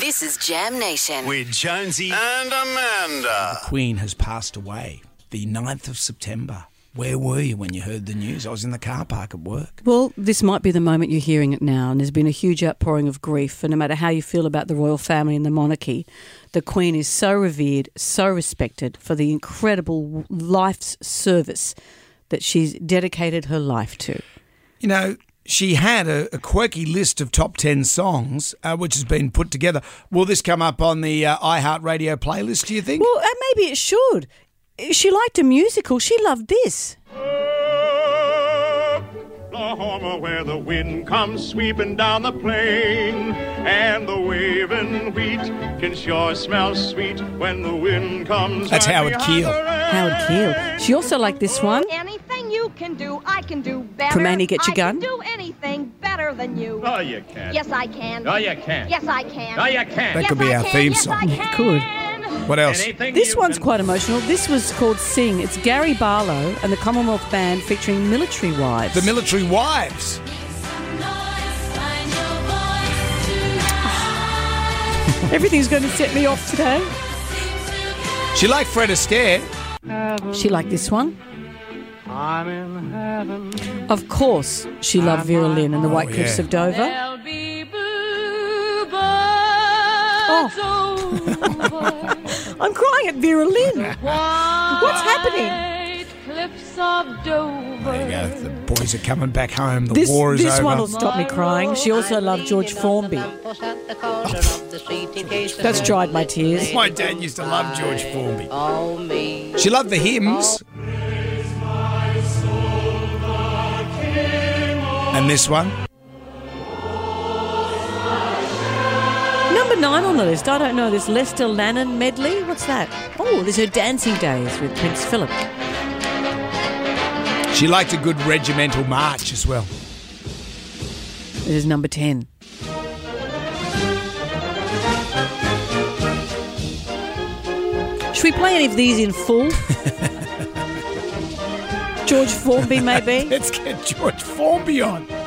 This is Jam Nation. with Jonesy and Amanda. The Queen has passed away the 9th of September. Where were you when you heard the news? I was in the car park at work. Well, this might be the moment you're hearing it now, and there's been a huge outpouring of grief. And no matter how you feel about the royal family and the monarchy, the Queen is so revered, so respected for the incredible life's service that she's dedicated her life to. You know, she had a, a quirky list of top 10 songs, uh, which has been put together. Will this come up on the uh, iHeartRadio playlist, do you think? Well, uh, maybe it should. She liked a musical. She loved this. Oklahoma, where the wind comes sweeping down the plain, and the waving wheat can sure smell sweet when the wind comes. That's right Howard behind Keel. the rain. Howard Keel. She also liked this one. Anything you can do, I can do better. From Annie Get Your I Gun? can do anything better than you. Oh, you can. Yes, I can. Oh, you can. Yes, I can. Oh, you can. That yes, could be I our can. theme yes, song. I It could. what else? Anything This one's can- quite emotional. This was called Sing. It's Gary Barlow and the Commonwealth Band featuring military wives. The Military Wives. Everything's going to set me off today. She liked Fred Astaire. She liked this one. Of course, she loved Vera Lynn and the White oh, Cliffs yeah. of Dover. Oh. I'm crying at Vera Lynn. What's happening? There you go. The boys are coming back home. The This, war is this over. This one will stop me crying. She also loved George Formby. That's dried my tears. My dad used to love George Formby. She loved the hymns. And this one. Number nine on the list. I don't know this Lester Lanin medley. What's that? Oh, there's her dancing days with Prince Philip. She liked a good regimental march as well. This is number ten. Should we play any of these in full? George Formby, maybe. Let's get George Formby on.